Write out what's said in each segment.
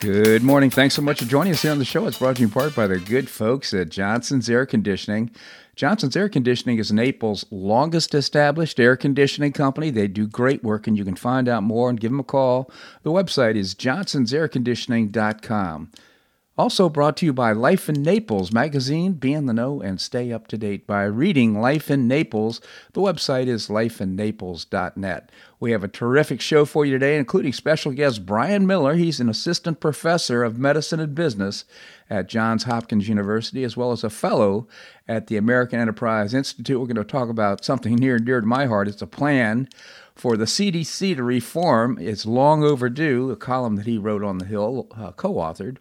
Good morning. Thanks so much for joining us here on the show. It's brought to you in part by the good folks at Johnson's Air Conditioning. Johnson's Air Conditioning is Naples' longest established air conditioning company. They do great work, and you can find out more and give them a call. The website is johnsonsairconditioning.com. Also brought to you by Life in Naples magazine. Be in the know and stay up to date by reading Life in Naples. The website is lifeinnaples.net. We have a terrific show for you today, including special guest Brian Miller. He's an assistant professor of medicine and business at Johns Hopkins University, as well as a fellow at the American Enterprise Institute. We're going to talk about something near and dear to my heart. It's a plan for the CDC to reform. It's long overdue, a column that he wrote on the Hill, uh, co authored.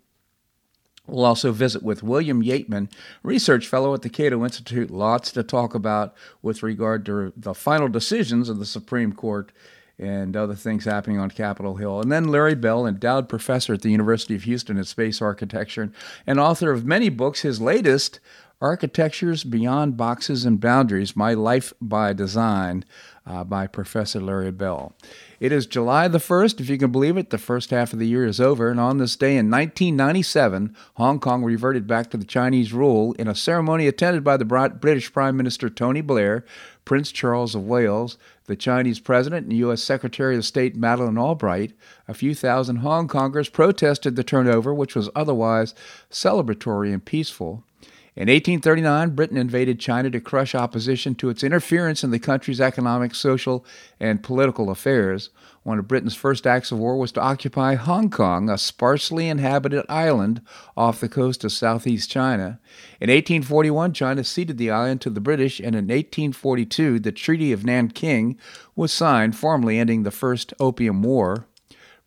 We'll also visit with William Yeatman, research fellow at the Cato Institute. Lots to talk about with regard to the final decisions of the Supreme Court and other things happening on Capitol Hill. And then Larry Bell, endowed professor at the University of Houston in space architecture and author of many books. His latest, Architectures Beyond Boxes and Boundaries My Life by Design, uh, by Professor Larry Bell. It is July the 1st, if you can believe it. The first half of the year is over, and on this day in 1997, Hong Kong reverted back to the Chinese rule in a ceremony attended by the British Prime Minister Tony Blair, Prince Charles of Wales, the Chinese President, and U.S. Secretary of State Madeleine Albright. A few thousand Hong Kongers protested the turnover, which was otherwise celebratory and peaceful. In 1839, Britain invaded China to crush opposition to its interference in the country's economic, social, and political affairs. One of Britain's first acts of war was to occupy Hong Kong, a sparsely inhabited island off the coast of southeast China. In 1841, China ceded the island to the British, and in 1842, the Treaty of Nanking was signed, formally ending the First Opium War.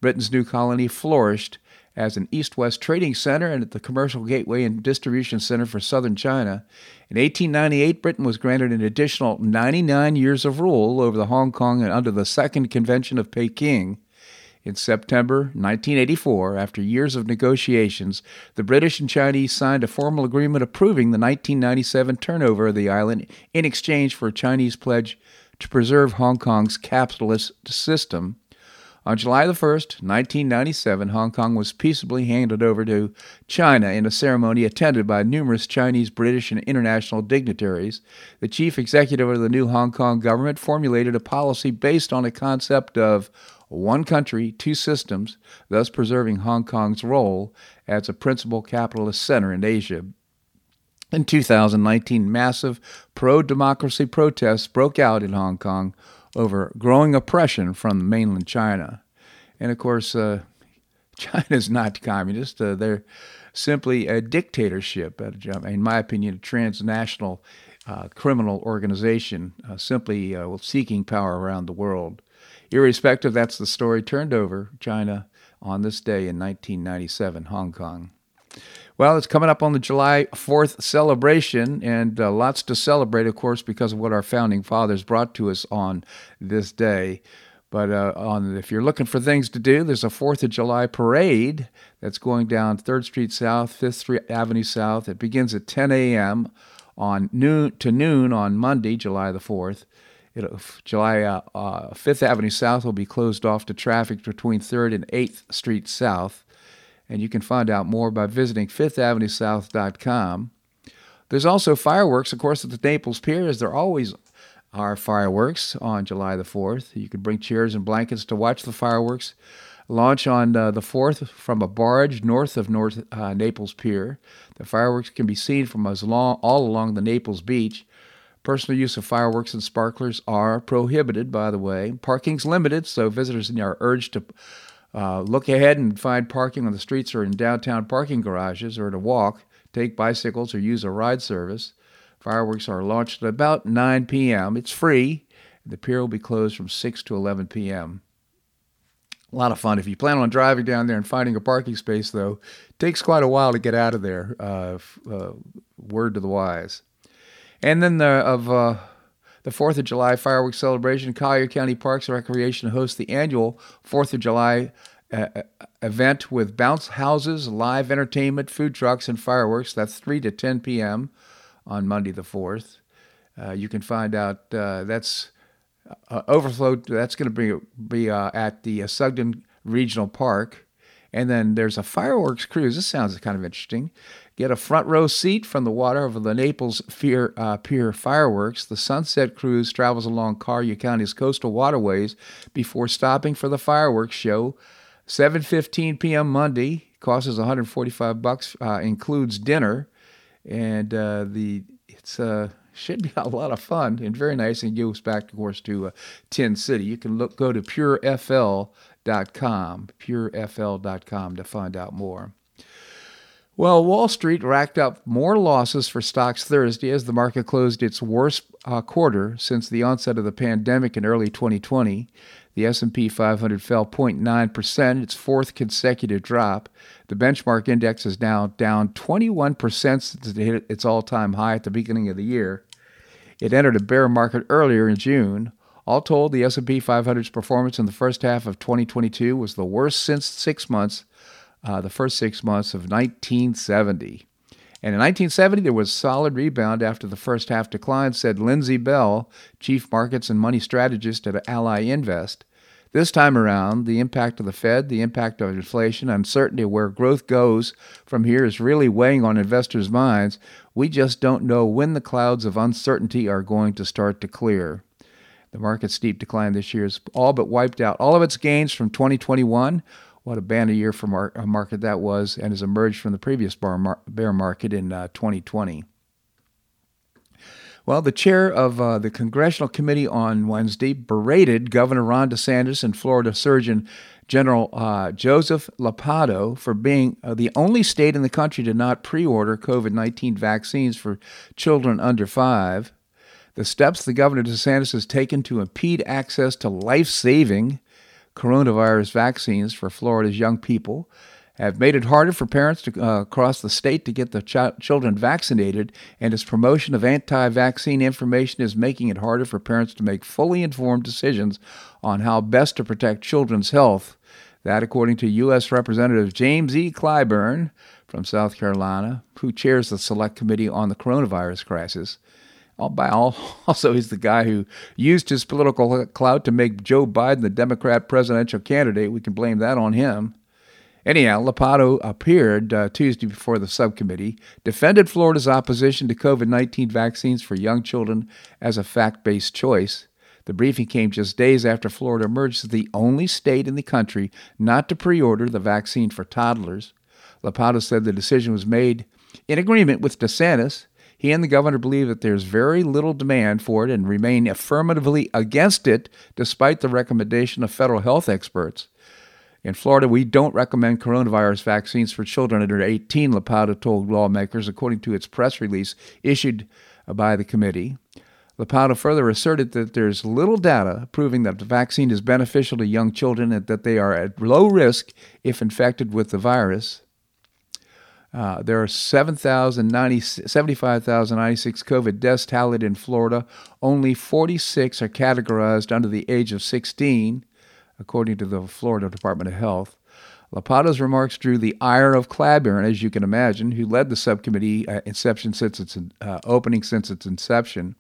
Britain's new colony flourished as an east west trading center and at the commercial gateway and distribution center for southern China. In 1898, Britain was granted an additional 99 years of rule over the Hong Kong and under the Second Convention of Peking. In September 1984, after years of negotiations, the British and Chinese signed a formal agreement approving the 1997 turnover of the island in exchange for a Chinese pledge to preserve Hong Kong's capitalist system. On July the 1st, 1997, Hong Kong was peaceably handed over to China in a ceremony attended by numerous Chinese, British, and international dignitaries. The chief executive of the new Hong Kong government formulated a policy based on a concept of one country, two systems, thus preserving Hong Kong's role as a principal capitalist center in Asia. In 2019, massive pro democracy protests broke out in Hong Kong over growing oppression from mainland China. And of course, uh, China is not communist. Uh, they're simply a dictatorship, in my opinion, a transnational uh, criminal organization uh, simply uh, seeking power around the world. Irrespective, that's the story turned over China on this day in 1997, Hong Kong. Well, it's coming up on the July 4th celebration, and uh, lots to celebrate, of course, because of what our founding fathers brought to us on this day. But uh, on, if you're looking for things to do, there's a 4th of July parade that's going down 3rd Street South, 5th Street Avenue South. It begins at 10 a.m. on noon to noon on Monday, July the 4th. It'll, July uh, uh, 5th Avenue South will be closed off to traffic between 3rd and 8th Street South and you can find out more by visiting fifthavenuesouth.com. There's also fireworks, of course, at the Naples Pier, as there always are fireworks on July the 4th. You can bring chairs and blankets to watch the fireworks launch on uh, the 4th from a barge north of North uh, Naples Pier. The fireworks can be seen from long, all along the Naples beach. Personal use of fireworks and sparklers are prohibited, by the way. Parking's limited, so visitors are urged to uh, look ahead and find parking on the streets or in downtown parking garages or to walk, take bicycles, or use a ride service. Fireworks are launched at about 9 p.m. It's free. The pier will be closed from 6 to 11 p.m. A lot of fun. If you plan on driving down there and finding a parking space, though, takes quite a while to get out of there. Uh, uh, word to the wise. And then the, of uh, the 4th of July fireworks celebration. Collier County Parks and Recreation hosts the annual 4th of July uh, event with bounce houses, live entertainment, food trucks, and fireworks. That's 3 to 10 p.m. on Monday the 4th. Uh, you can find out uh, that's uh, overflow. That's going to be be uh, at the uh, Sugden Regional Park, and then there's a fireworks cruise. This sounds kind of interesting. Get a front row seat from the water over the Naples Pier, uh, Pier fireworks. The Sunset Cruise travels along Collier County's coastal waterways before stopping for the fireworks show. 7:15 p.m. Monday costs 145 bucks. includes dinner, and the it's uh should be a lot of fun and very nice and goes back, of course, to uh, Tin City. You can look go to purefl.com, purefl.com to find out more. Well, Wall Street racked up more losses for stocks Thursday as the market closed its worst uh, quarter since the onset of the pandemic in early 2020. The S&P 500 fell 0.9%, its fourth consecutive drop. The benchmark index is now down 21% since it hit its all-time high at the beginning of the year. It entered a bear market earlier in June. All told, the S&P 500's performance in the first half of 2022 was the worst since 6 months, uh, the first 6 months of 1970. And in 1970, there was solid rebound after the first half decline, said Lindsay Bell, chief markets and money strategist at Ally Invest. This time around, the impact of the Fed, the impact of inflation, uncertainty where growth goes from here is really weighing on investors' minds. We just don't know when the clouds of uncertainty are going to start to clear. The market's steep decline this year has all but wiped out all of its gains from 2021 what a banner year for mar- a market that was and has emerged from the previous mar- bear market in uh, 2020. Well, the chair of uh, the Congressional Committee on Wednesday berated Governor Ron DeSantis and Florida Surgeon General uh, Joseph Ladapo for being uh, the only state in the country to not pre order COVID 19 vaccines for children under five. The steps the Governor DeSantis has taken to impede access to life saving coronavirus vaccines for Florida's young people have made it harder for parents to, uh, across the state to get their ch- children vaccinated, and its promotion of anti vaccine information is making it harder for parents to make fully informed decisions on how best to protect children's health. That, according to U.S. Representative James E. Clyburn from South Carolina, who chairs the Select Committee on the Coronavirus Crisis all, also he's the guy who used his political clout to make Joe Biden the Democrat presidential candidate. We can blame that on him. Anyhow, Ladapo appeared uh, Tuesday before the subcommittee, defended Florida's opposition to COVID 19 vaccines for young children as a fact based choice. The briefing came just days after Florida emerged as the only state in the country not to pre order the vaccine for toddlers. Ladapo said the decision was made in agreement with DeSantis, he and the governor believe that there's very little demand for it and remain affirmatively against it, despite the recommendation of federal health experts. In Florida, we don't recommend coronavirus vaccines for children under 18, Ladapo told lawmakers, according to its press release issued by the committee. Ladapo further asserted that there's little data proving that the vaccine is beneficial to young children and that they are at low risk if infected with the virus. Uh, there are 75,096 COVID deaths tallied in Florida. Only 46 are categorized under the age of 16, according to the Florida Department of Health. Ladapo's remarks drew the ire of Clyburn, as you can imagine, who led the subcommittee uh, inception since its uh, opening since its inception.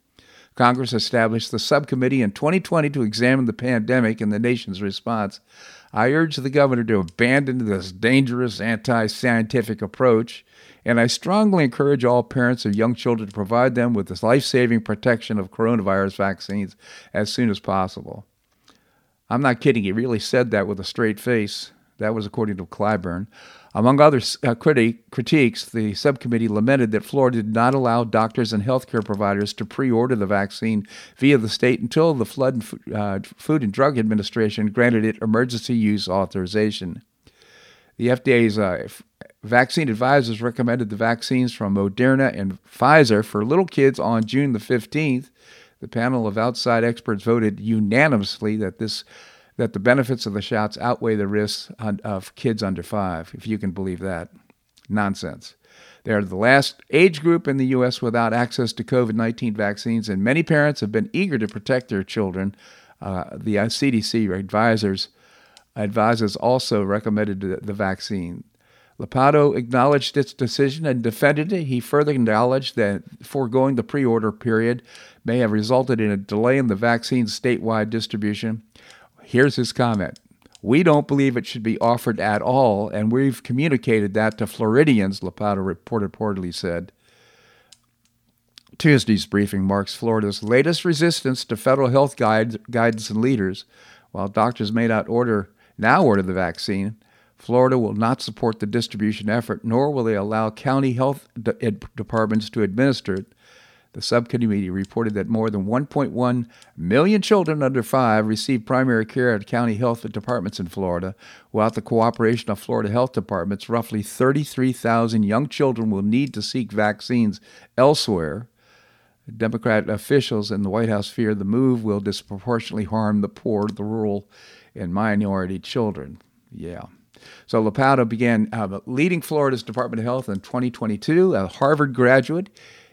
Congress established the subcommittee in 2020 to examine the pandemic and the nation's response. I urge the governor to abandon this dangerous anti scientific approach, and I strongly encourage all parents of young children to provide them with this life saving protection of coronavirus vaccines as soon as possible. I'm not kidding, he really said that with a straight face. That was according to Clyburn. Among other uh, criti- critiques, the subcommittee lamented that Florida did not allow doctors and healthcare providers to pre order the vaccine via the state until the Flood and, uh, Food and Drug Administration granted it emergency use authorization. The FDA's uh, vaccine advisors recommended the vaccines from Moderna and Pfizer for little kids on June the 15th. The panel of outside experts voted unanimously that this that the benefits of the shots outweigh the risks of kids under five, if you can believe that. Nonsense. They are the last age group in the U.S. without access to COVID 19 vaccines, and many parents have been eager to protect their children. Uh, the CDC advisors advisors also recommended the vaccine. Lopado acknowledged its decision and defended it. He further acknowledged that foregoing the pre order period may have resulted in a delay in the vaccine's statewide distribution. Here's his comment We don't believe it should be offered at all, and we've communicated that to Floridians, Lopado reportedly said. Tuesday's briefing marks Florida's latest resistance to federal health guide, guidance and leaders. While doctors may not order now order the vaccine, Florida will not support the distribution effort, nor will they allow county health de- departments to administer it. The subcommittee reported that more than 1.1 million children under five receive primary care at county health departments in Florida. Without the cooperation of Florida health departments, roughly 33,000 young children will need to seek vaccines elsewhere. Democrat officials in the White House fear the move will disproportionately harm the poor, the rural, and minority children. Yeah. So Lopado began uh, leading Florida's Department of Health in 2022, a Harvard graduate.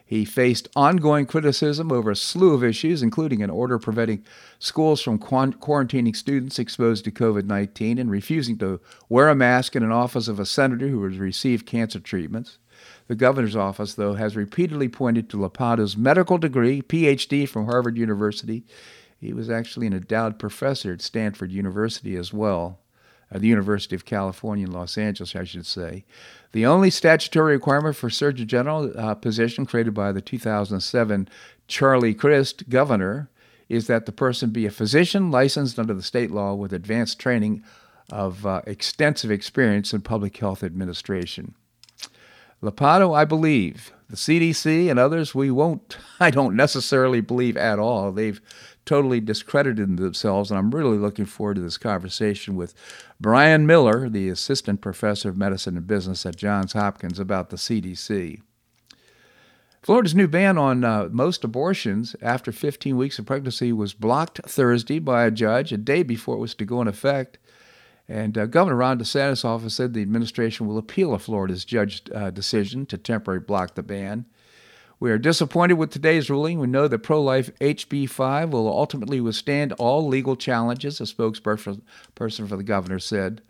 He faced ongoing criticism over a slew of issues, including an order preventing schools from quarantining students exposed to COVID 19 and refusing to wear a mask in an office of a senator who has received cancer treatments. The governor's office, though, has repeatedly pointed to Lopado's medical degree, PhD from Harvard University. He was actually an endowed professor at Stanford University as well the University of California in Los Angeles, I should say. The only statutory requirement for Surgeon General uh, position created by the 2007 Charlie Crist governor is that the person be a physician licensed under the state law with advanced training of uh, extensive experience in public health administration. Lopado, I believe. The CDC and others, we won't, I don't necessarily believe at all. They've totally discredited themselves. And I'm really looking forward to this conversation with Brian Miller, the assistant professor of medicine and business at Johns Hopkins, about the CDC. Florida's new ban on uh, most abortions after 15 weeks of pregnancy was blocked Thursday by a judge a day before it was to go in effect. And uh, Governor Ron DeSantis' office said the administration will appeal a Florida's judge's uh, decision to temporarily block the ban. We are disappointed with today's ruling. We know that pro life HB 5 will ultimately withstand all legal challenges, a spokesperson for the governor said.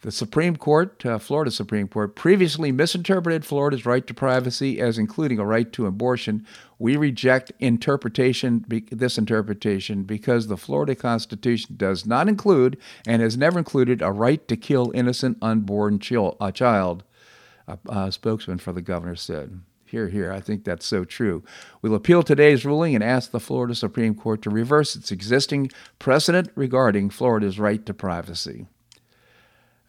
The Supreme Court, uh, Florida Supreme Court, previously misinterpreted Florida's right to privacy as including a right to abortion. We reject interpretation, this interpretation, because the Florida Constitution does not include and has never included a right to kill innocent unborn a child. A, a spokesman for the governor said. Here, here. I think that's so true. We'll appeal today's ruling and ask the Florida Supreme Court to reverse its existing precedent regarding Florida's right to privacy.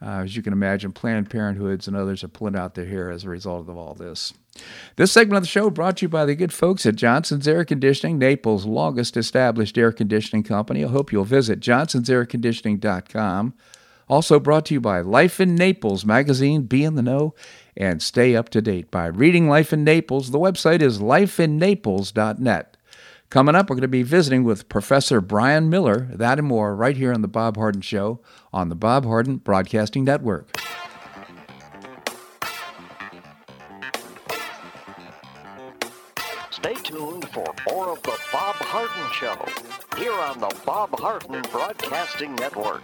Uh, as you can imagine, Planned Parenthoods and others are pulling out their hair as a result of all this. This segment of the show brought to you by the good folks at Johnson's Air Conditioning, Naples' longest established air conditioning company. I hope you'll visit johnsonsairconditioning.com. Also brought to you by Life in Naples magazine. Be in the know and stay up to date by reading Life in Naples. The website is lifeinnaples.net. Coming up, we're going to be visiting with Professor Brian Miller, that and more, right here on The Bob Harden Show on the Bob Harden Broadcasting Network. Stay tuned for more of The Bob Harden Show here on the Bob Harden Broadcasting Network.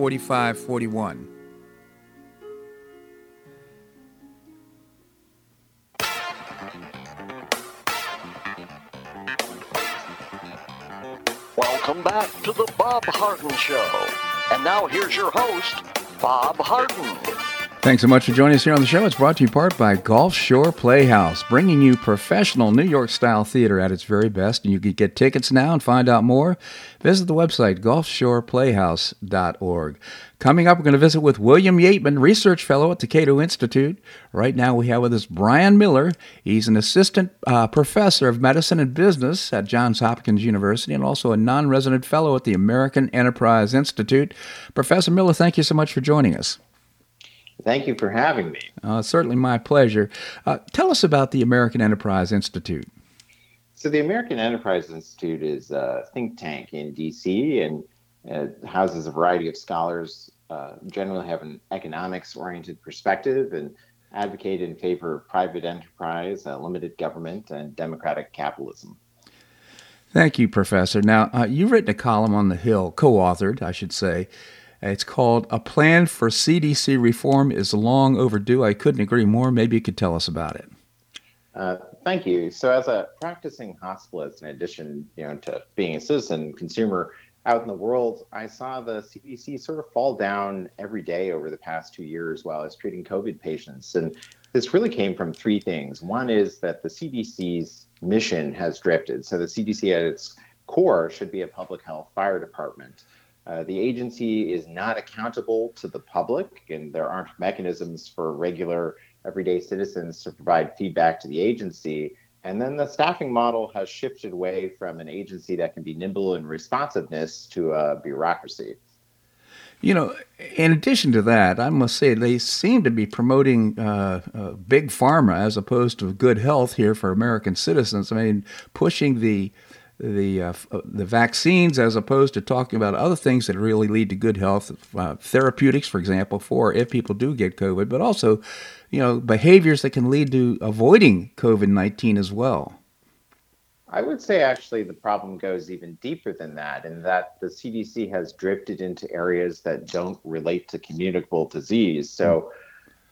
4541. Welcome back to the Bob Harden Show. And now here's your host, Bob Harden. Thanks so much for joining us here on the show. It's brought to you part by Gulf Shore Playhouse, bringing you professional New York style theater at its very best. And you can get tickets now and find out more. Visit the website, gulfshoreplayhouse.org. Coming up, we're going to visit with William Yeatman, Research Fellow at the Cato Institute. Right now, we have with us Brian Miller. He's an assistant uh, professor of medicine and business at Johns Hopkins University and also a non resident fellow at the American Enterprise Institute. Professor Miller, thank you so much for joining us. Thank you for having me. Uh, certainly my pleasure. Uh, tell us about the American Enterprise Institute. So, the American Enterprise Institute is a think tank in DC and uh, houses a variety of scholars, uh, generally have an economics oriented perspective and advocate in favor of private enterprise, uh, limited government, and democratic capitalism. Thank you, Professor. Now, uh, you've written a column on the Hill, co authored, I should say, it's called A Plan for CDC Reform is Long Overdue. I couldn't agree more. Maybe you could tell us about it. Uh, thank you. So, as a practicing hospitalist, in addition you know, to being a citizen consumer out in the world, I saw the CDC sort of fall down every day over the past two years while I was treating COVID patients. And this really came from three things. One is that the CDC's mission has drifted. So, the CDC at its core should be a public health fire department. Uh, the agency is not accountable to the public, and there aren't mechanisms for regular, everyday citizens to provide feedback to the agency. And then the staffing model has shifted away from an agency that can be nimble in responsiveness to a bureaucracy. You know, in addition to that, I must say they seem to be promoting uh, uh, big pharma as opposed to good health here for American citizens. I mean, pushing the the uh, uh, the vaccines as opposed to talking about other things that really lead to good health, uh, therapeutics, for example, for if people do get COVID, but also, you know, behaviors that can lead to avoiding COVID nineteen as well. I would say actually the problem goes even deeper than that, in that the CDC has drifted into areas that don't relate to communicable disease. So. Mm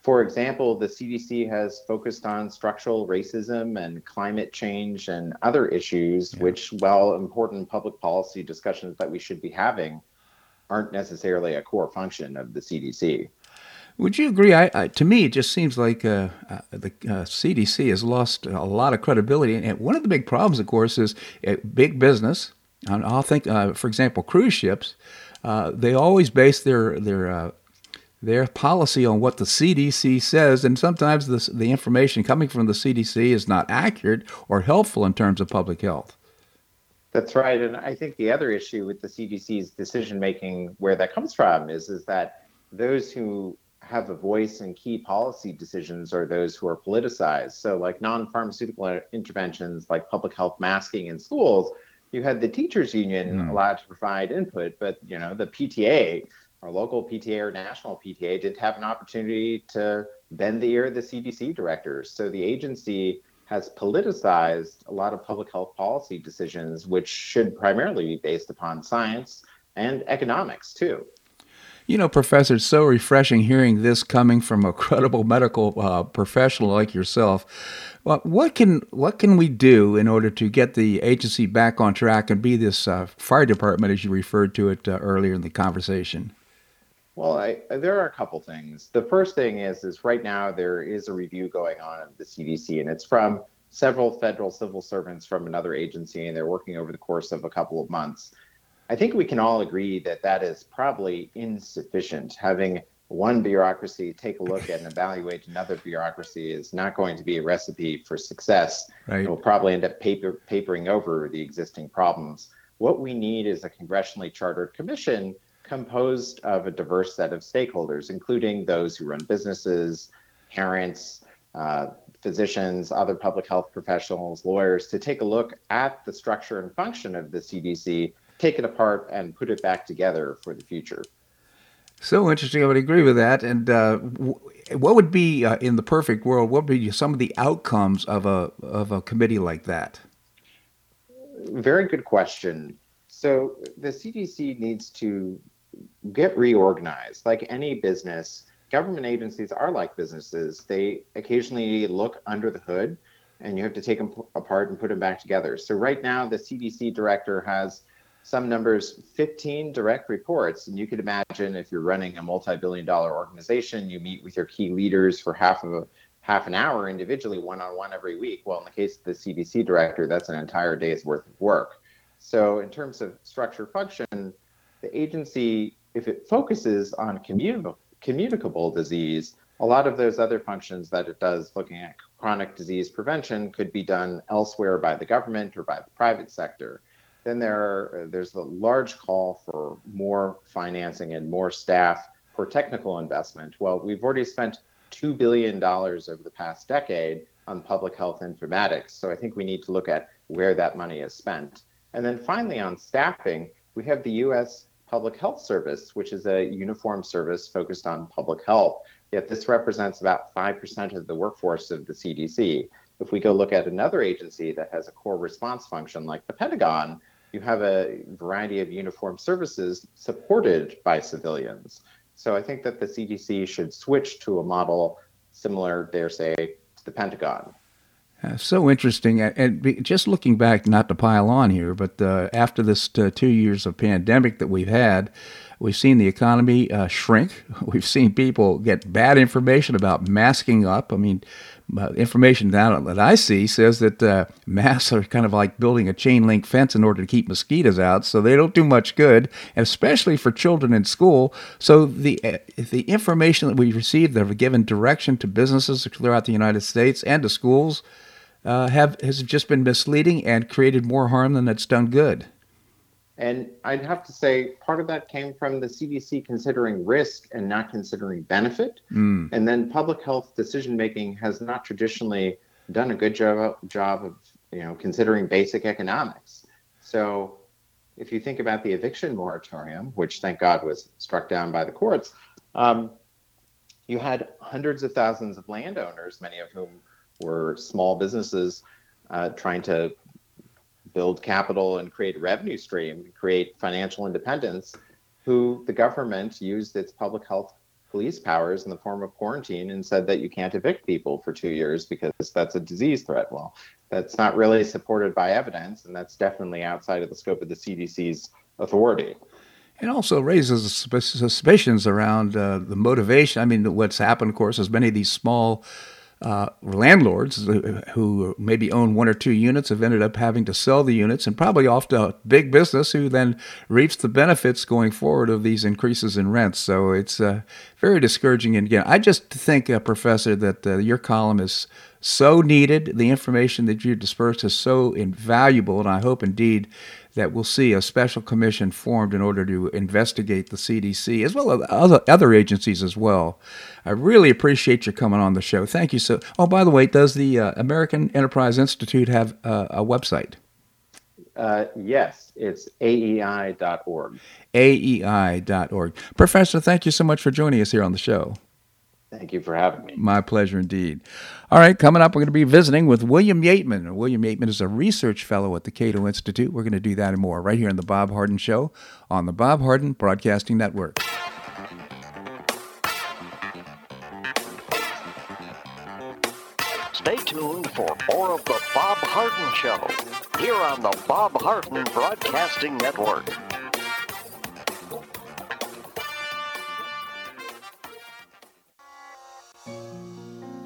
for example, the CDC has focused on structural racism and climate change and other issues, yeah. which, while important public policy discussions that we should be having, aren't necessarily a core function of the CDC. Would you agree? I, I, to me, it just seems like uh, uh, the uh, CDC has lost a lot of credibility. And one of the big problems, of course, is uh, big business. I'll think, uh, for example, cruise ships. Uh, they always base their their their policy on what the CDC says, and sometimes the, the information coming from the CDC is not accurate or helpful in terms of public health. That's right, and I think the other issue with the CDC's decision making, where that comes from, is is that those who have a voice in key policy decisions are those who are politicized. So, like non-pharmaceutical interventions, like public health masking in schools, you had the teachers union mm. allowed to provide input, but you know the PTA our local PTA or national PTA didn't have an opportunity to bend the ear of the CDC directors. So the agency has politicized a lot of public health policy decisions, which should primarily be based upon science and economics too. You know, Professor, it's so refreshing hearing this coming from a credible medical uh, professional like yourself. Well, what can what can we do in order to get the agency back on track and be this uh, fire department, as you referred to it uh, earlier in the conversation? Well, I, there are a couple things. The first thing is, is right now there is a review going on of the CDC, and it's from several federal civil servants from another agency, and they're working over the course of a couple of months. I think we can all agree that that is probably insufficient. Having one bureaucracy take a look at and evaluate another bureaucracy is not going to be a recipe for success. Right. It will probably end up paper, papering over the existing problems. What we need is a congressionally chartered commission composed of a diverse set of stakeholders, including those who run businesses, parents, uh, physicians, other public health professionals, lawyers, to take a look at the structure and function of the CDC, take it apart, and put it back together for the future. So interesting. I would agree with that. And uh, what would be uh, in the perfect world? What would be some of the outcomes of a of a committee like that? Very good question. So the CDC needs to get reorganized. Like any business, government agencies are like businesses. They occasionally look under the hood and you have to take them apart and put them back together. So right now, the CDC director has some numbers 15 direct reports. And you could imagine if you're running a multi-billion dollar organization, you meet with your key leaders for half of a half an hour individually, one-on-one every week. Well, in the case of the CDC director, that's an entire day's worth of work. So in terms of structure function, the agency, if it focuses on communicable disease, a lot of those other functions that it does looking at chronic disease prevention could be done elsewhere by the government or by the private sector. Then there are, there's a large call for more financing and more staff for technical investment. Well, we've already spent $2 billion over the past decade on public health informatics. So I think we need to look at where that money is spent. And then finally, on staffing, we have the US Public Health Service, which is a uniform service focused on public health. Yet this represents about 5% of the workforce of the CDC. If we go look at another agency that has a core response function like the Pentagon, you have a variety of uniform services supported by civilians. So I think that the CDC should switch to a model similar, dare say, to the Pentagon. Uh, so interesting. And just looking back, not to pile on here, but uh, after this uh, two years of pandemic that we've had, we've seen the economy uh, shrink. We've seen people get bad information about masking up. I mean, uh, information that, that I see says that uh, masks are kind of like building a chain link fence in order to keep mosquitoes out, so they don't do much good, and especially for children in school. So the the information that we've received that have given direction to businesses throughout the United States and to schools uh, have has just been misleading and created more harm than it's done good. And I'd have to say part of that came from the CDC considering risk and not considering benefit. Mm. And then public health decision making has not traditionally done a good job, job of you know considering basic economics. So if you think about the eviction moratorium, which thank God was struck down by the courts, um, you had hundreds of thousands of landowners, many of whom were small businesses uh, trying to build capital and create a revenue stream, create financial independence, who the government used its public health police powers in the form of quarantine and said that you can't evict people for two years because that's a disease threat. Well, that's not really supported by evidence, and that's definitely outside of the scope of the CDC's authority. It also raises suspicions around uh, the motivation. I mean, what's happened, of course, is many of these small uh, landlords who maybe own one or two units have ended up having to sell the units and probably off to big business who then reaps the benefits going forward of these increases in rents. So it's uh, very discouraging. And again, I just think, uh, Professor, that uh, your column is so needed. The information that you dispersed is so invaluable, and I hope indeed that we'll see a special commission formed in order to investigate the CDC as well as other, other agencies as well. I really appreciate you coming on the show. Thank you so. Oh, by the way, does the uh, American Enterprise Institute have uh, a website? Uh, yes, it's aei.org. aei.org. Professor, thank you so much for joining us here on the show. Thank you for having me. My pleasure indeed. All right, coming up, we're going to be visiting with William Yeatman. William Yeatman is a research fellow at the Cato Institute. We're going to do that and more right here on The Bob Harden Show on the Bob Harden Broadcasting Network. Stay tuned for more of The Bob Harden Show here on the Bob Harden Broadcasting Network.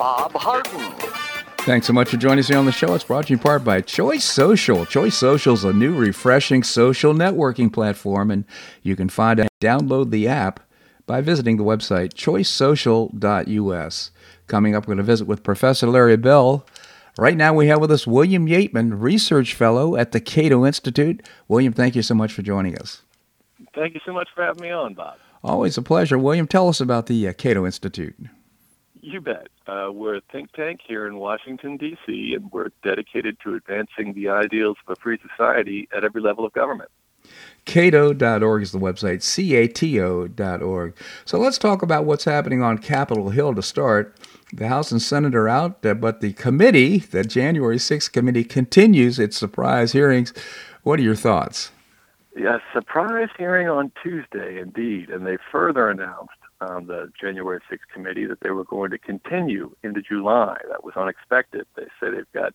Bob Harden. Thanks so much for joining us here on the show. It's brought to you in part by Choice Social. Choice Social is a new, refreshing social networking platform, and you can find and download the app by visiting the website choicesocial.us. Coming up, we're going to visit with Professor Larry Bell. Right now, we have with us William Yeatman, Research Fellow at the Cato Institute. William, thank you so much for joining us. Thank you so much for having me on, Bob. Always a pleasure. William, tell us about the uh, Cato Institute. You bet. Uh, we're a think tank here in Washington, D.C., and we're dedicated to advancing the ideals of a free society at every level of government. Cato.org is the website, C-A-T-O.org. So let's talk about what's happening on Capitol Hill to start. The House and Senate are out, uh, but the committee, the January 6th committee, continues its surprise hearings. What are your thoughts? Yes, surprise hearing on Tuesday, indeed, and they further announced um, the January 6th committee that they were going to continue into July. That was unexpected. They say they've got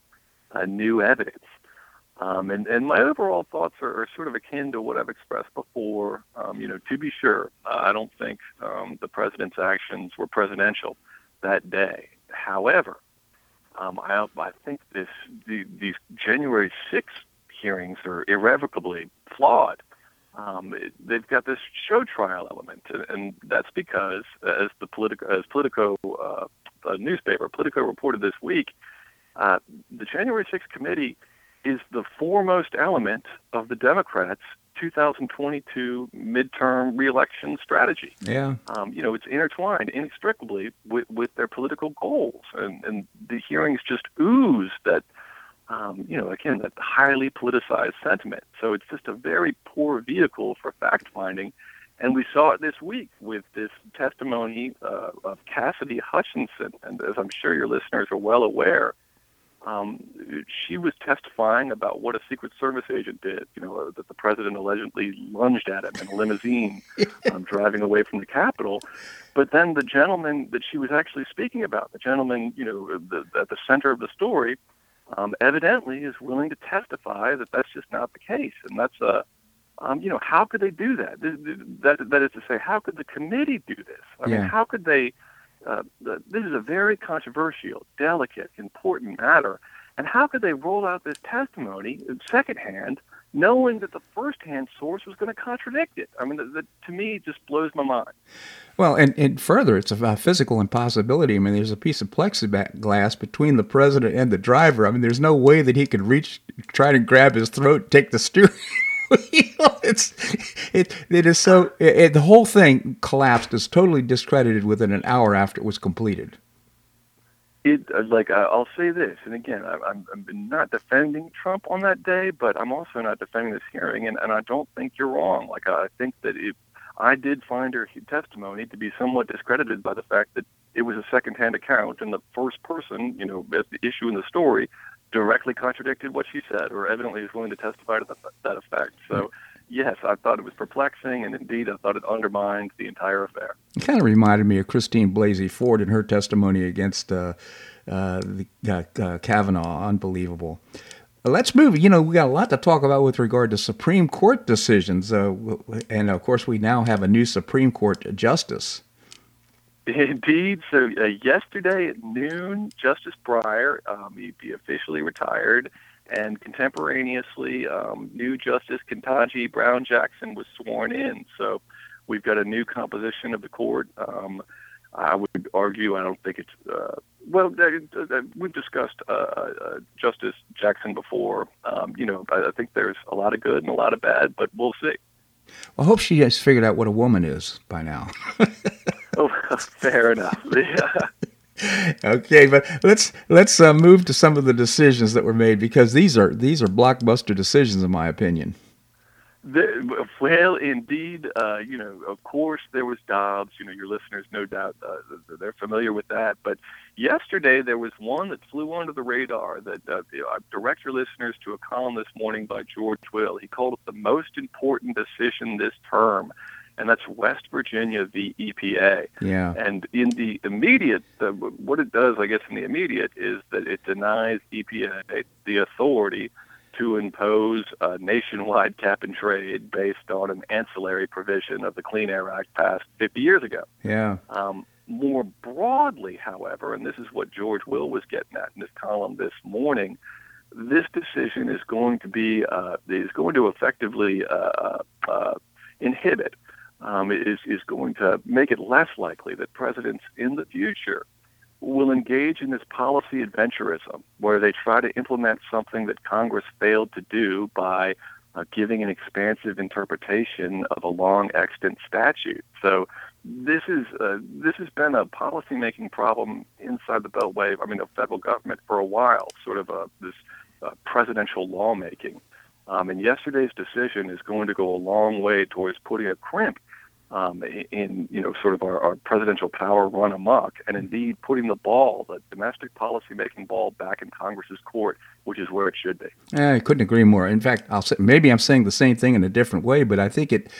uh, new evidence. Um, and, and my overall thoughts are, are, sort of akin to what I've expressed before. Um, you know, to be sure, I don't think um, the president's actions were presidential that day. However, um, I, I think this the, these January 6th hearings are irrevocably flawed um, it, they've got this show trial element, and, and that's because, as the Politico, as Politico uh, newspaper, Politico reported this week, uh, the January 6th committee is the foremost element of the Democrats' 2022 midterm reelection strategy. Yeah. Um, you know, it's intertwined inextricably with, with their political goals, and, and the hearings just ooze that um, you know, again, that highly politicized sentiment. So it's just a very poor vehicle for fact finding. And we saw it this week with this testimony uh, of Cassidy Hutchinson. And as I'm sure your listeners are well aware, um, she was testifying about what a Secret Service agent did, you know, that the president allegedly lunged at him in a limousine um, driving away from the Capitol. But then the gentleman that she was actually speaking about, the gentleman, you know, the, at the center of the story, um, evidently is willing to testify that that's just not the case, and that's a um, you know, how could they do that? That that is to say, how could the committee do this? I yeah. mean, how could they? Uh, this is a very controversial, delicate, important matter, and how could they roll out this testimony secondhand, knowing that the firsthand source was going to contradict it? I mean, that, to me it just blows my mind. Well, and, and further, it's a physical impossibility. I mean, there's a piece of plexiglass between the president and the driver. I mean, there's no way that he could reach, try to grab his throat, take the steering wheel. it's it it is so it, it, the whole thing collapsed. Is totally discredited within an hour after it was completed. It uh, like I'll say this, and again, I'm, I'm not defending Trump on that day, but I'm also not defending this hearing, and, and I don't think you're wrong. Like I think that it, I did find her testimony to be somewhat discredited by the fact that it was a secondhand account, and the first person, you know, at the issue in the story, directly contradicted what she said, or evidently is willing to testify to the, that effect. So yes, I thought it was perplexing, and indeed, I thought it undermined the entire affair. It kind of reminded me of Christine Blasey Ford in her testimony against uh, uh, the, uh, uh Kavanaugh. Unbelievable. Uh, let's move. You know, we got a lot to talk about with regard to Supreme Court decisions, uh, and of course, we now have a new Supreme Court justice. Indeed. So uh, yesterday at noon, Justice Breyer, um, he, he officially retired and contemporaneously, um, new Justice Ketanji Brown Jackson was sworn in. So we've got a new composition of the court. Um, I would argue, I don't think it's, uh, well, uh, uh, we've discussed uh, uh, Justice Jackson before. Um, you know, I, I think there's a lot of good and a lot of bad, but we'll see. Well, I hope she has figured out what a woman is by now. oh, fair enough. Yeah okay, but let's let's uh, move to some of the decisions that were made because these are these are blockbuster decisions, in my opinion. The, well, indeed, uh, you know, of course, there was Dobbs. You know, your listeners, no doubt, uh, they're familiar with that. But yesterday, there was one that flew under the radar. That uh, I direct your listeners to a column this morning by George Will. He called it the most important decision this term and that's West Virginia v. EPA. Yeah. And in the immediate, the, what it does, I guess, in the immediate is that it denies EPA the authority to impose a nationwide cap and trade based on an ancillary provision of the Clean Air Act passed 50 years ago. Yeah. Um, more broadly, however, and this is what George Will was getting at in his column this morning, this decision is going to be uh, is going to effectively uh, uh, uh inhibit um, is, is going to make it less likely that presidents in the future will engage in this policy adventurism where they try to implement something that Congress failed to do by uh, giving an expansive interpretation of a long extant statute. So this is uh, this has been a policymaking problem inside the Beltway. I mean, the federal government for a while, sort of a, this uh, presidential lawmaking. Um, and yesterday's decision is going to go a long way towards putting a crimp um, in you know sort of our, our, presidential power run amok, and indeed putting the ball, the domestic policy making ball, back in Congress's court, which is where it should be. I couldn't agree more. In fact, I'll say maybe I'm saying the same thing in a different way, but I think it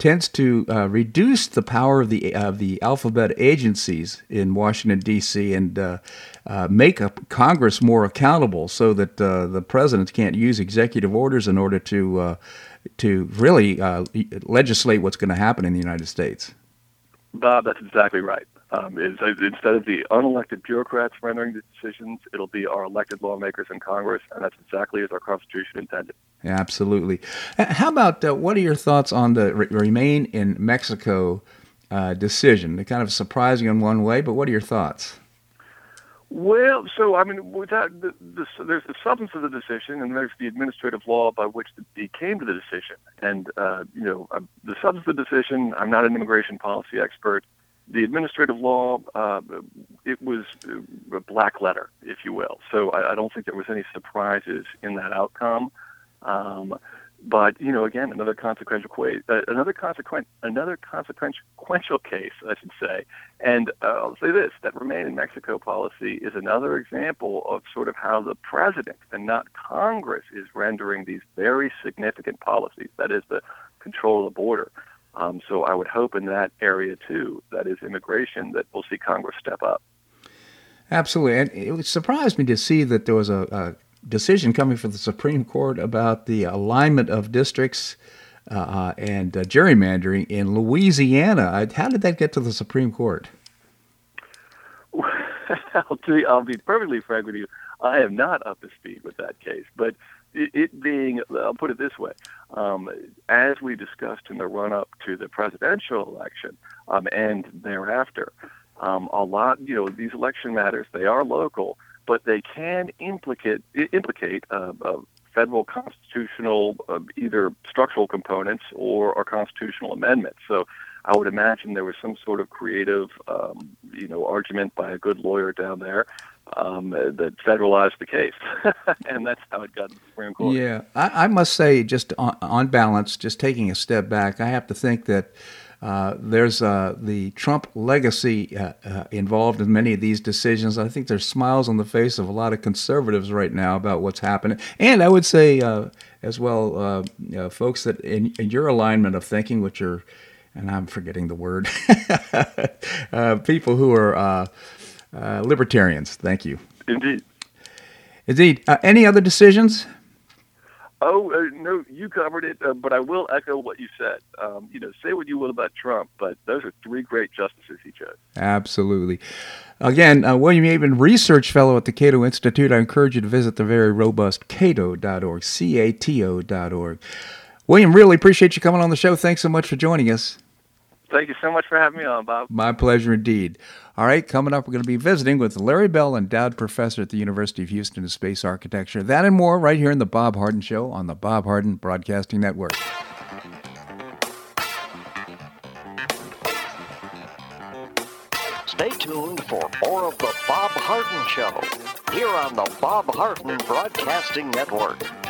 tends to uh, reduce the power of the of the alphabet agencies in Washington D.C. and uh, uh, make Congress more accountable, so that uh, the president can't use executive orders in order to uh, to really uh, legislate what's going to happen in the United States. Bob, that's exactly right. Um, is, instead of the unelected bureaucrats rendering the decisions, it'll be our elected lawmakers in Congress, and that's exactly as our Constitution intended. Yeah, absolutely. How about uh, what are your thoughts on the re- remain in Mexico uh, decision? They're kind of surprising in one way, but what are your thoughts? Well, so I mean, without the, the, there's the substance of the decision, and there's the administrative law by which the, came to the decision. And uh, you know, uh, the substance of the decision. I'm not an immigration policy expert. The administrative law, uh, it was a black letter, if you will. So I, I don't think there was any surprises in that outcome. Um, but you know, again, another consequential uh, another consequent, another consequential case, I should say. And uh, I'll say this: that remain in Mexico policy is another example of sort of how the president and not Congress is rendering these very significant policies. That is the control of the border. Um, so I would hope in that area too, that is immigration, that we'll see Congress step up. Absolutely, and it surprised me to see that there was a, a decision coming from the Supreme Court about the alignment of districts uh, uh and uh, gerrymandering in Louisiana. How did that get to the Supreme Court? Well, I'll be perfectly frank with you. I am not up to speed with that case, but it, being, I'll put it this way, um, as we discussed in the run up to the presidential election um, and thereafter, um, a lot, you know, these election matters, they are local, but they can implicate implicate uh, uh, federal constitutional uh, either structural components or, or constitutional amendments. So I would imagine there was some sort of creative, um, you know, argument by a good lawyer down there um, that federalized the case, and that's how it got to the Supreme Court. Yeah, I, I must say, just on, on, balance, just taking a step back, I have to think that uh, there's uh, the Trump legacy uh, uh involved in many of these decisions. I think there's smiles on the face of a lot of conservatives right now about what's happening, and I would say uh, as well, uh, folks that in, in, your alignment of thinking, which are, and I'm forgetting the word, people who are uh, libertarians. Thank you. Indeed. Indeed. Uh, any other decisions? Oh uh, no, you covered it, uh, but I will echo what you said. Um, you know, say what you will about Trump, but those are three great justices he chose. Absolutely. Again, uh, William Yeatman, research fellow at the Cato Institute. I encourage you to visit the very robust cato.org, c-a-t-o.org. William, really appreciate you coming on the show. Thanks so much for joining us. Thank you so much for having me on, Bob. My pleasure indeed. All right, coming up, we're going to be visiting with Larry Bell, endowed professor at the University of Houston Space Architecture. That and more right here in The Bob Harden Show on the Bob Harden Broadcasting Network. Stay tuned for more of The Bob Harden Show here on the Bob Harden Broadcasting Network.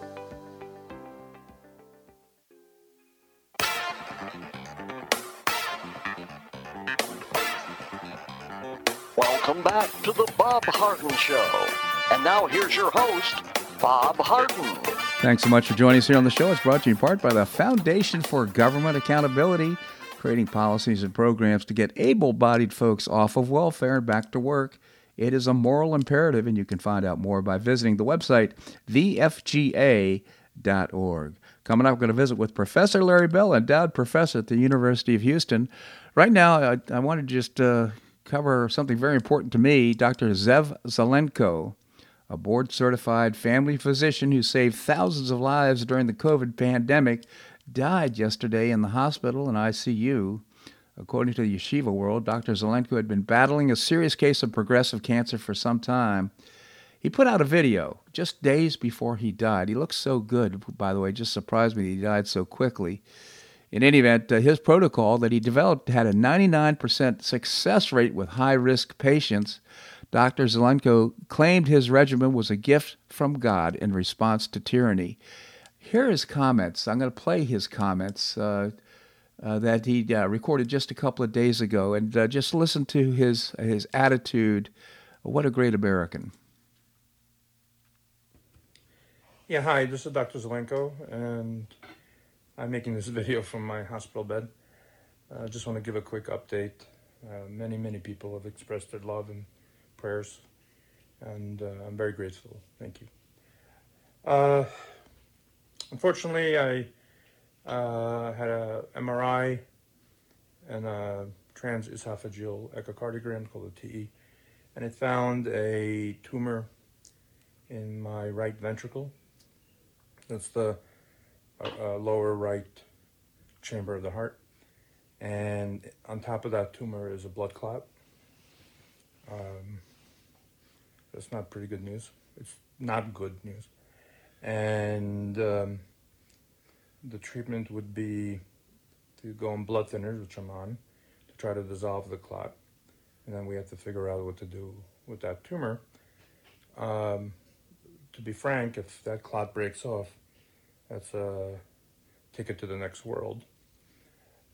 Bob Harden Show. And now here's your host, Bob Harden. Thanks so much for joining us here on the show. It's brought to you in part by the Foundation for Government Accountability, creating policies and programs to get able bodied folks off of welfare and back to work. It is a moral imperative, and you can find out more by visiting the website, thefga.org. Coming up, we're going to visit with Professor Larry Bell, endowed professor at the University of Houston. Right now, I, I want to just uh, cover something very important to me. Dr. Zev Zelenko, a board certified family physician who saved thousands of lives during the COVID pandemic, died yesterday in the hospital and ICU. According to the Yeshiva World, Dr. Zelenko had been battling a serious case of progressive cancer for some time. He put out a video just days before he died. He looks so good, by the way, just surprised me that he died so quickly. In any event, uh, his protocol that he developed had a 99% success rate with high risk patients. Dr. Zelenko claimed his regimen was a gift from God in response to tyranny. Here are his comments. I'm going to play his comments uh, uh, that he uh, recorded just a couple of days ago, and uh, just listen to his his attitude. What a great American! Yeah, hi. This is Dr. Zelenko, and I'm making this video from my hospital bed. I uh, just want to give a quick update. Uh, many, many people have expressed their love and prayers, and uh, I'm very grateful. Thank you. Uh, unfortunately, I uh, had a MRI and a transesophageal echocardiogram called a TE, and it found a tumor in my right ventricle. That's the uh, lower right chamber of the heart. And on top of that tumor is a blood clot. Um, that's not pretty good news. It's not good news. And um, the treatment would be to go on blood thinners, which I'm on, to try to dissolve the clot. And then we have to figure out what to do with that tumor. Um, to be frank, if that clot breaks off, that's a ticket to the next world.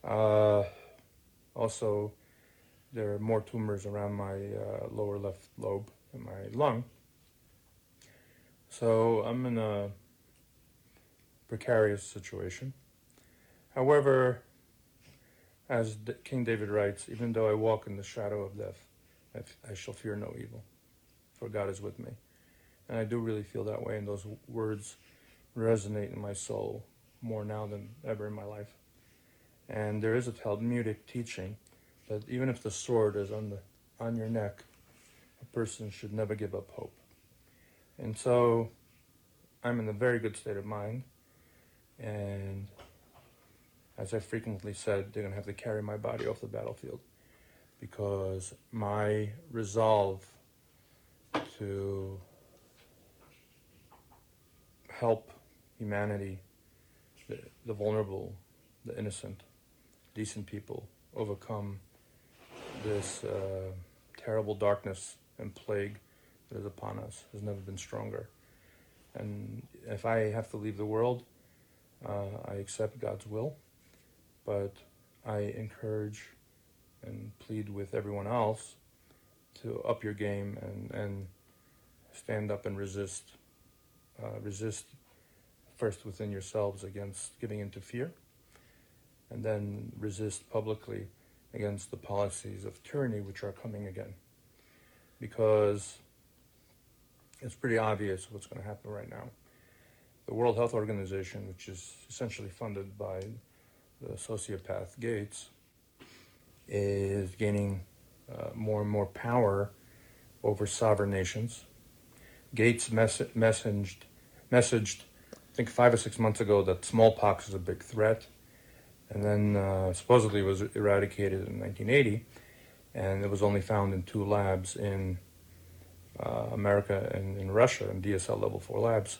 Uh, also, there are more tumors around my uh, lower left lobe in my lung. So I'm in a precarious situation. However, as D- King David writes, even though I walk in the shadow of death, I, f- I shall fear no evil, for God is with me. And I do really feel that way, and those words resonate in my soul more now than ever in my life. And there is a Talmudic teaching that even if the sword is on the on your neck, a person should never give up hope. And so I'm in a very good state of mind. And as I frequently said, they're to have to carry my body off the battlefield because my resolve to help humanity, the, the vulnerable, the innocent, decent people overcome this uh, terrible darkness and plague that is upon us has never been stronger. And if I have to leave the world, uh, I accept God's will, but I encourage and plead with everyone else to up your game and, and stand up and resist. Uh, resist first within yourselves against giving into fear, and then resist publicly against the policies of tyranny which are coming again. Because it's pretty obvious what's going to happen right now. The World Health Organization, which is essentially funded by the sociopath Gates, is gaining uh, more and more power over sovereign nations. Gates mess- messaged, messaged, think five or six months ago, that smallpox is a big threat, and then uh, supposedly was eradicated in 1980, and it was only found in two labs in uh, America and in Russia in BSL level four labs,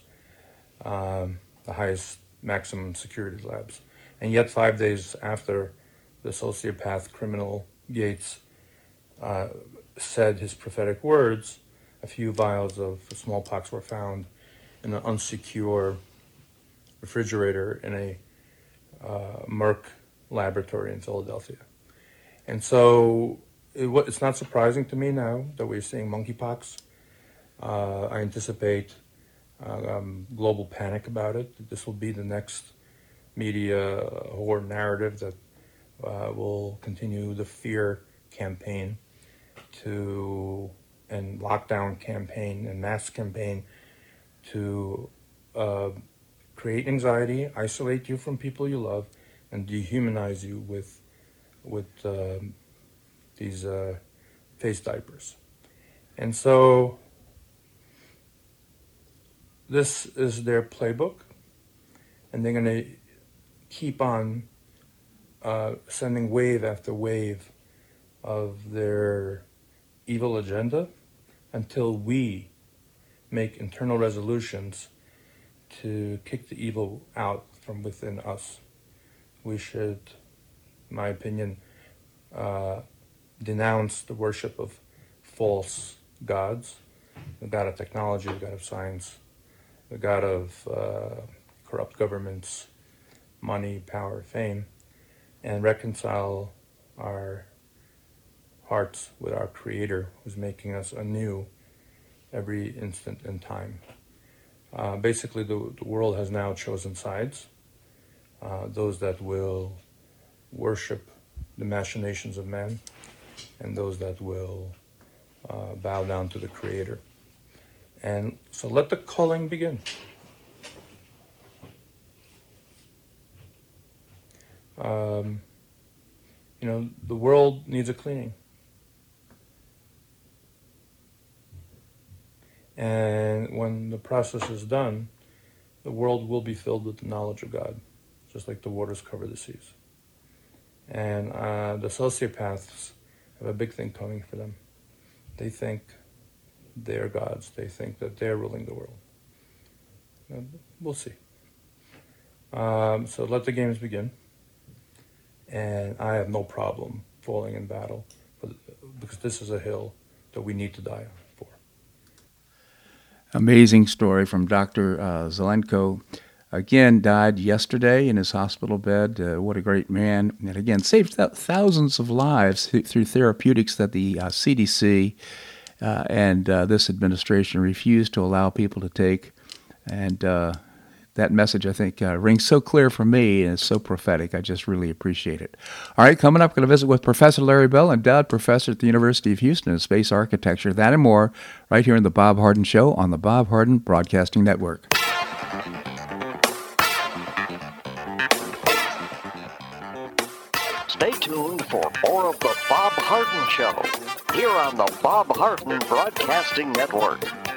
um, the highest maximum security labs. And yet, five days after the sociopath criminal Gates uh, said his prophetic words, a few vials of smallpox were found in an unsecure refrigerator in a uh, Merck laboratory in Philadelphia. And so it, it's not surprising to me now that we're seeing monkeypox. Uh, I anticipate uh, um, global panic about it. This will be the next media horror narrative that uh, will continue the fear campaign to and lockdown campaign and mask campaign to uh, create anxiety, isolate you from people you love, and dehumanize you with with um, these uh, face diapers. And so this is their playbook, and they're going to keep on uh, sending wave after wave of their evil agenda until we make internal resolutions to kick the evil out from within us. We should, in my opinion, uh, denounce the worship of false gods, the god of technology, the god of science, the god of uh, corrupt governments, money, power, fame, and reconcile our hearts with our Creator who's making us anew every instant in time. Uh, basically, the, the world has now chosen sides. Uh, those that will worship the machinations of man, and those that will uh, bow down to the Creator. And so let the culling begin. Um, you know, the world needs a cleaning. And when the process is done, the world will be filled with the knowledge of God, just like the waters cover the seas. And uh, the sociopaths have a big thing coming for them. They think they're gods. They think that they're ruling the world. And we'll see. Um, so let the games begin. And I have no problem falling in battle because this is a hill that we need to die on. Amazing story from Dr. Uh, Zelenko. Again, died yesterday in his hospital bed. Uh, what a great man. And again, saved th- thousands of lives th- through therapeutics that the uh, CDC uh, and uh, this administration refused to allow people to take. And uh, that message, I think, uh, rings so clear for me and is so prophetic. I just really appreciate it. All right, coming up, I'm going to visit with Professor Larry Bell, endowed professor at the University of Houston in space architecture. That and more right here in the Bob Harden Show on the Bob Harden Broadcasting Network. Stay tuned for more of the Bob Harden Show here on the Bob Harden Broadcasting Network.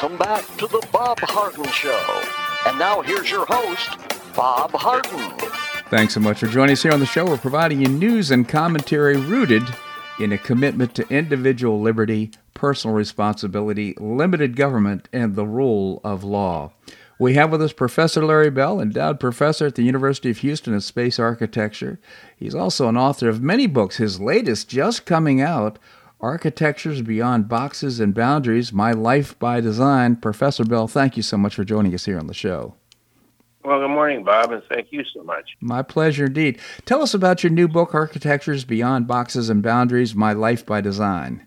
Welcome back to the Bob Harden Show. And now here's your host, Bob Harden. Thanks so much for joining us here on the show. We're providing you news and commentary rooted in a commitment to individual liberty, personal responsibility, limited government, and the rule of law. We have with us Professor Larry Bell, endowed professor at the University of Houston in space architecture. He's also an author of many books, his latest just coming out, Architectures Beyond Boxes and Boundaries My Life by Design. Professor Bell, thank you so much for joining us here on the show. Well, good morning, Bob, and thank you so much. My pleasure indeed. Tell us about your new book, Architectures Beyond Boxes and Boundaries My Life by Design.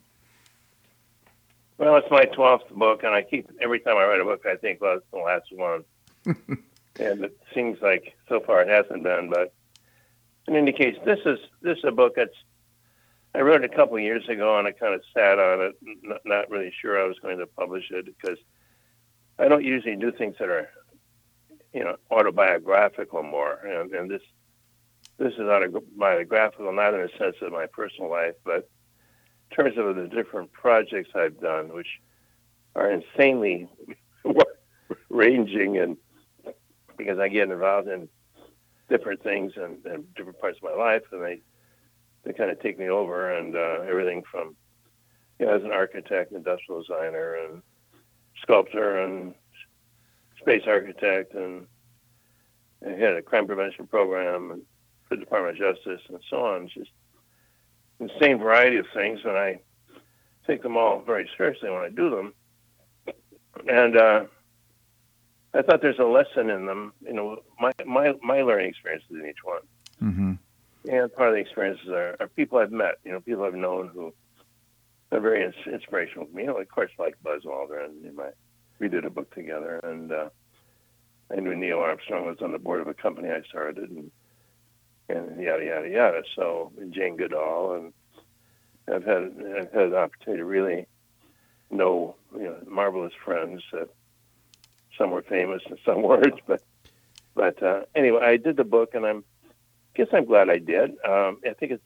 Well, it's my 12th book, and I keep, every time I write a book, I think, well, it's the last one. and it seems like so far it hasn't been, but in any case, this is, this is a book that's I wrote it a couple of years ago, and I kind of sat on it, not, really sure I was going to publish it because I don't usually do things that are, you know, autobiographical more. And, and this this is autobiographical, not in the sense of my personal life, but in terms of the different projects I've done, which are insanely ranging, and because I get involved in different things and, and different parts of my life, and they they kind of take me over and uh, everything from you know, as an architect, industrial designer, and sculptor, and space architect, and, and had a crime prevention program for the Department of Justice, and so on. It's just insane variety of things, and I take them all very seriously when I do them. And uh, I thought there's a lesson in them. You know, my my my learning experiences in each one, Mm-hmm. And part of the experiences are, are people I've met. You know, people I've known who are very ins- inspirational to me. You know, of course, like Buzz Aldrin. You might, we did a book together, and uh, I knew Neil Armstrong was on the board of a company I started, and and yada yada yada. So and Jane Goodall, and I've had I've had an opportunity to really know you know marvelous friends that some were famous and some weren't, but but uh, anyway, I did the book, and I'm guess I'm glad I did. Um, I think it's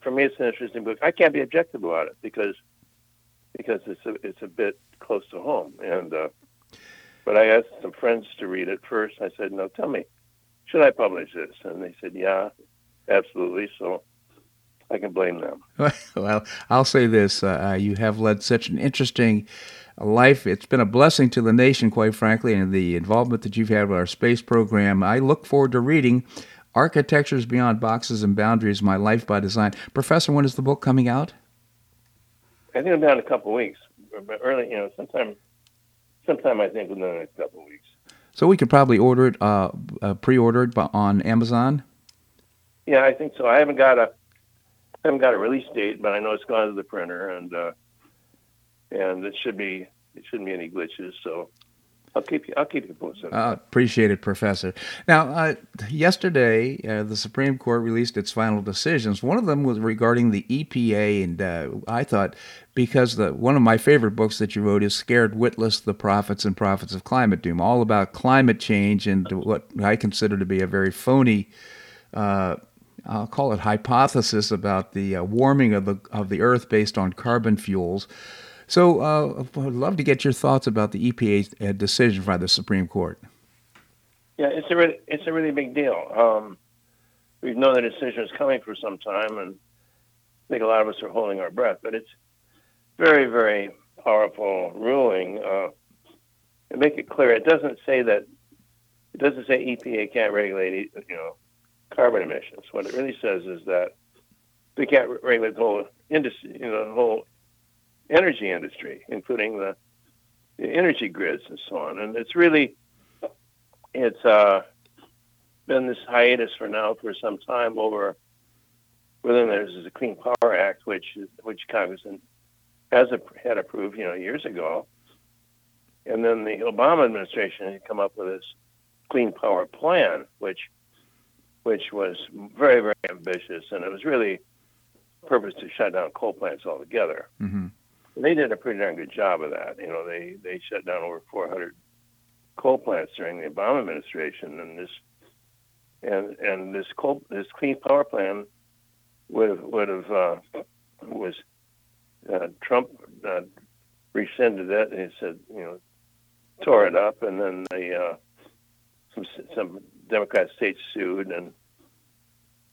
for me, it's an interesting book. I can't be objective about it because because it's a it's a bit close to home, and uh, but I asked some friends to read it first. I said, "No, tell me, should I publish this?" And they said, "Yeah, absolutely." So I can blame them. Well, I'll say this: uh, you have led such an interesting life. It's been a blessing to the nation, quite frankly, and the involvement that you've had with our space program. I look forward to reading Architectures Beyond Boxes and Boundaries: My Life by Design. Professor, when is the book coming out? I think it'll be in a couple of weeks, early, you know, sometime, sometime I think within the next couple of weeks. So we could probably order it, uh, uh, pre-order it on Amazon. Yeah, I think so. I haven't got a, I haven't got a release date, but I know it's gone to the printer, and uh, and it should be, it shouldn't be any glitches. So I'll keep you, I'll keep you posted. Uh, appreciate it, Professor. Now, uh, yesterday, uh, the Supreme Court released its final decisions. One of them was regarding the EPA, and uh, I thought because the one of my favorite books that you wrote is "Scared Witless: The Prophets and Profits of Climate Doom," all about climate change and what I consider to be a very phony. Uh, I'll call it hypothesis about the uh, warming of the of the Earth based on carbon fuels. So uh, I'd love to get your thoughts about the EPA's uh, decision by the Supreme Court. Yeah, it's a really, it's a really big deal. Um, we've known the decision is coming for some time, and I think a lot of us are holding our breath. But it's very, very powerful ruling. Uh, and make it clear, it doesn't say that it doesn't say EPA can't regulate, you know, carbon emissions. What it really says is that they can't regulate the whole industry, you know, the whole energy industry, including the, the energy grids and so on. And it's really, it's uh, been this hiatus for now for some time over. Within there's the Clean Power Act, which which Congress has had approved, you know, years ago, and then the Obama administration had come up with this Clean Power Plan, which which was very very ambitious, and it was really purpose to shut down coal plants altogether. Mm-hmm. They did a pretty darn good job of that. You know, they they shut down over 400 coal plants during the Obama administration, and this and and this coal this clean power plan would have would have uh, was uh, Trump uh, rescinded it and he said you know tore it up, and then the uh, some some Democrat states sued and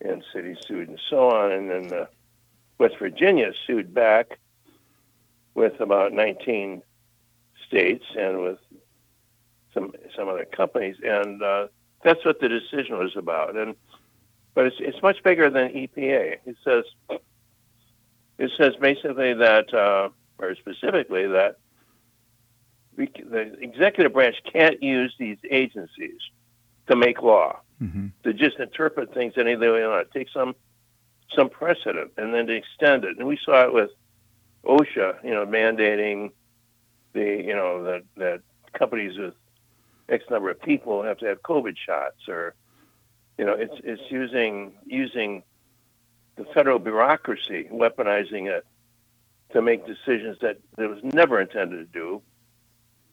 and cities sued and so on, and then uh, West Virginia sued back with about 19 states and with some some other companies, and uh, that's what the decision was about. And but it's it's much bigger than EPA. It says it says basically that, uh, or specifically that we, the executive branch can't use these agencies to make law, mm-hmm. to just interpret things any way they want. Take some some precedent and then to extend it. And we saw it with OSHA, you know, mandating the, you know, that that companies with X number of people have to have COVID shots, or, you know, it's it's using using the federal bureaucracy, weaponizing it to make decisions that it was never intended to do.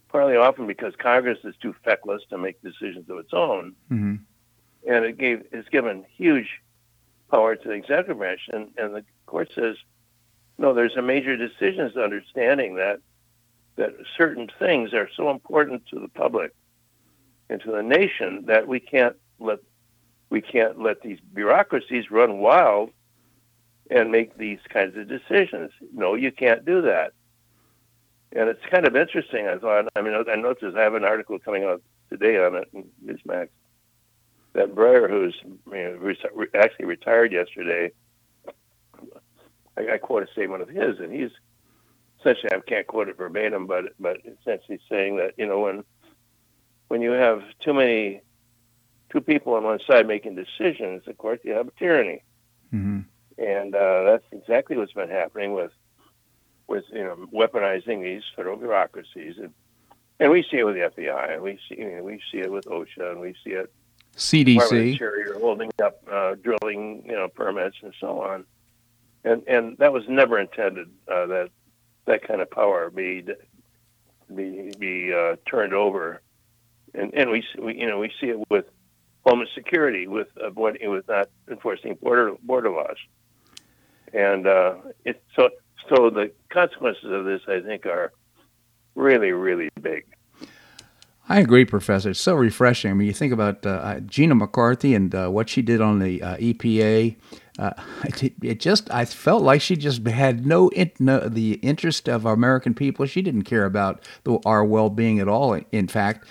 Partly often because Congress is too feckless to make decisions of its own, mm-hmm. and it gave it's given huge power to the executive branch, and, and the court says no, there's a major decisions understanding that that certain things are so important to the public and to the nation that we can't let we can't let these bureaucracies run wild and make these kinds of decisions. No, you can't do that. And it's kind of interesting. I thought. I mean, I noticed I have an article coming out today on it in Newsmax that Breyer, who's you know, actually retired yesterday, I, I quote a statement of his, and he's essentially I can't quote it verbatim, but but essentially saying that you know when when you have too many two people on one side making decisions, of course you have a tyranny, mm-hmm. and uh, that's exactly what's been happening with with you know weaponizing these federal bureaucracies, and and we see it with the FBI, and we see you know, we see it with OSHA, and we see it CDC, Interior holding up uh, drilling you know permits and so on, and and that was never intended uh, that that kind of power be be be uh, turned over, and and we, we you know we see it with homeland security with avoiding with not enforcing border border laws, and uh, it so so the consequences of this I think are really really big. I agree, Professor. It's so refreshing. I mean, you think about uh, Gina McCarthy and uh, what she did on the uh, EPA. Uh, it, it, just, I felt like she just had no, no, the interest of our American people. She didn't care about the, our well-being at all. In fact,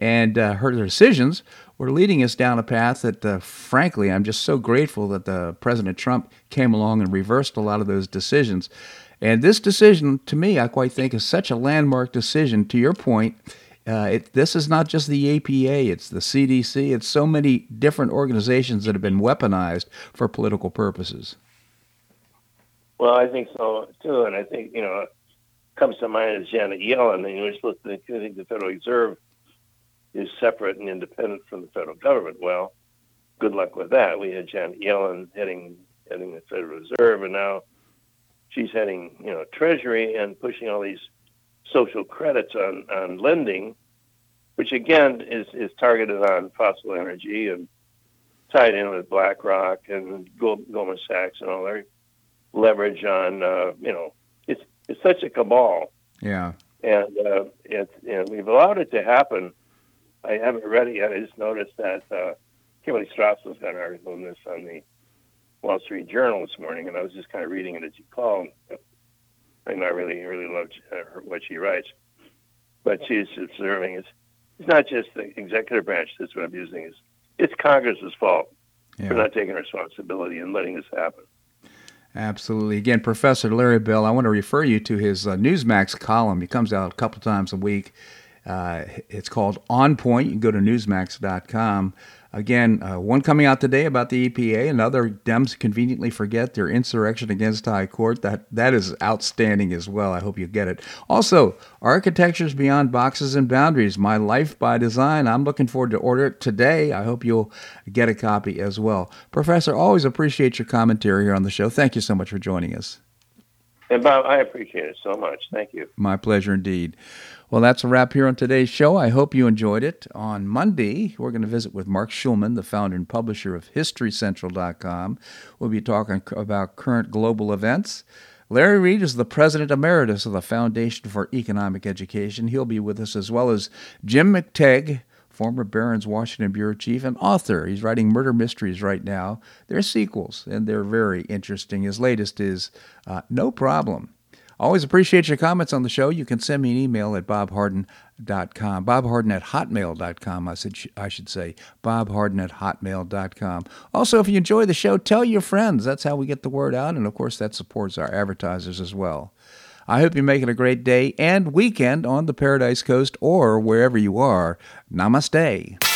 and uh, her decisions were leading us down a path that, uh, frankly, I'm just so grateful that the President Trump came along and reversed a lot of those decisions. And this decision, to me, I quite think is such a landmark decision. To your point uh, it, this is not just the APA, it's the CDC, it's so many different organizations that have been weaponized for political purposes. Well, I think so too, and I think you know comes to mind is Janet Yellen. And you're supposed to think the Federal Reserve is separate and independent from the federal government. Well, good luck with that. We had Janet Yellen heading heading the Federal Reserve, and now she's heading you know Treasury and pushing all these social credits on, on lending, which again is, is targeted on fossil energy and tied in with BlackRock and Goldman Sachs and all their leverage on, uh, you know, it's, it's such a cabal. Yeah. And uh, it's, you know, we've allowed it to happen. I haven't read it yet. I just noticed that uh, Kimberley Strassel's got an article on this on the Wall Street Journal this morning, and I was just kind of reading it as you called and I really really love uh, what she writes. But she's observing it's it's not just the executive branch that's been abusing it. It's Congress's fault yeah. for not taking responsibility and letting this happen. Absolutely. Again, Professor Larry Bell, I want to refer you to his uh, Newsmax column. He comes out a couple times a week. Uh, it's called On Point. You can go to newsmax.com. Again, uh, one coming out today about the EPA. Another Dems conveniently forget their insurrection against High Court. That that is outstanding as well. I hope you get it. Also, Architectures Beyond Boxes and Boundaries: My Life by Design. I'm looking forward to order it today. I hope you'll get a copy as well. Professor, always appreciate your commentary here on the show. Thank you so much for joining us. And Bob, I appreciate it so much. Thank you. My pleasure indeed. Well, that's a wrap here on today's show. I hope you enjoyed it. On Monday, we're going to visit with Marc Schulman, the founder and publisher of HistoryCentral.com. We'll be talking about current global events. Larry Reed is the president emeritus of the Foundation for Economic Education. He'll be with us, as well as Jim McTague, former Barron's Washington bureau chief and author. He's writing murder mysteries right now. They're sequels, and they're very interesting. His latest is uh, No Problem Always appreciate your comments on the show. You can send me an email at bobharden.com. Bobharden at hotmail.com, I, said, I should say. Bobharden at hotmail.com. Also, if you enjoy the show, tell your friends. That's how we get the word out. And of course, that supports our advertisers as well. I hope you're making a great day and weekend on the Paradise Coast or wherever you are. Namaste.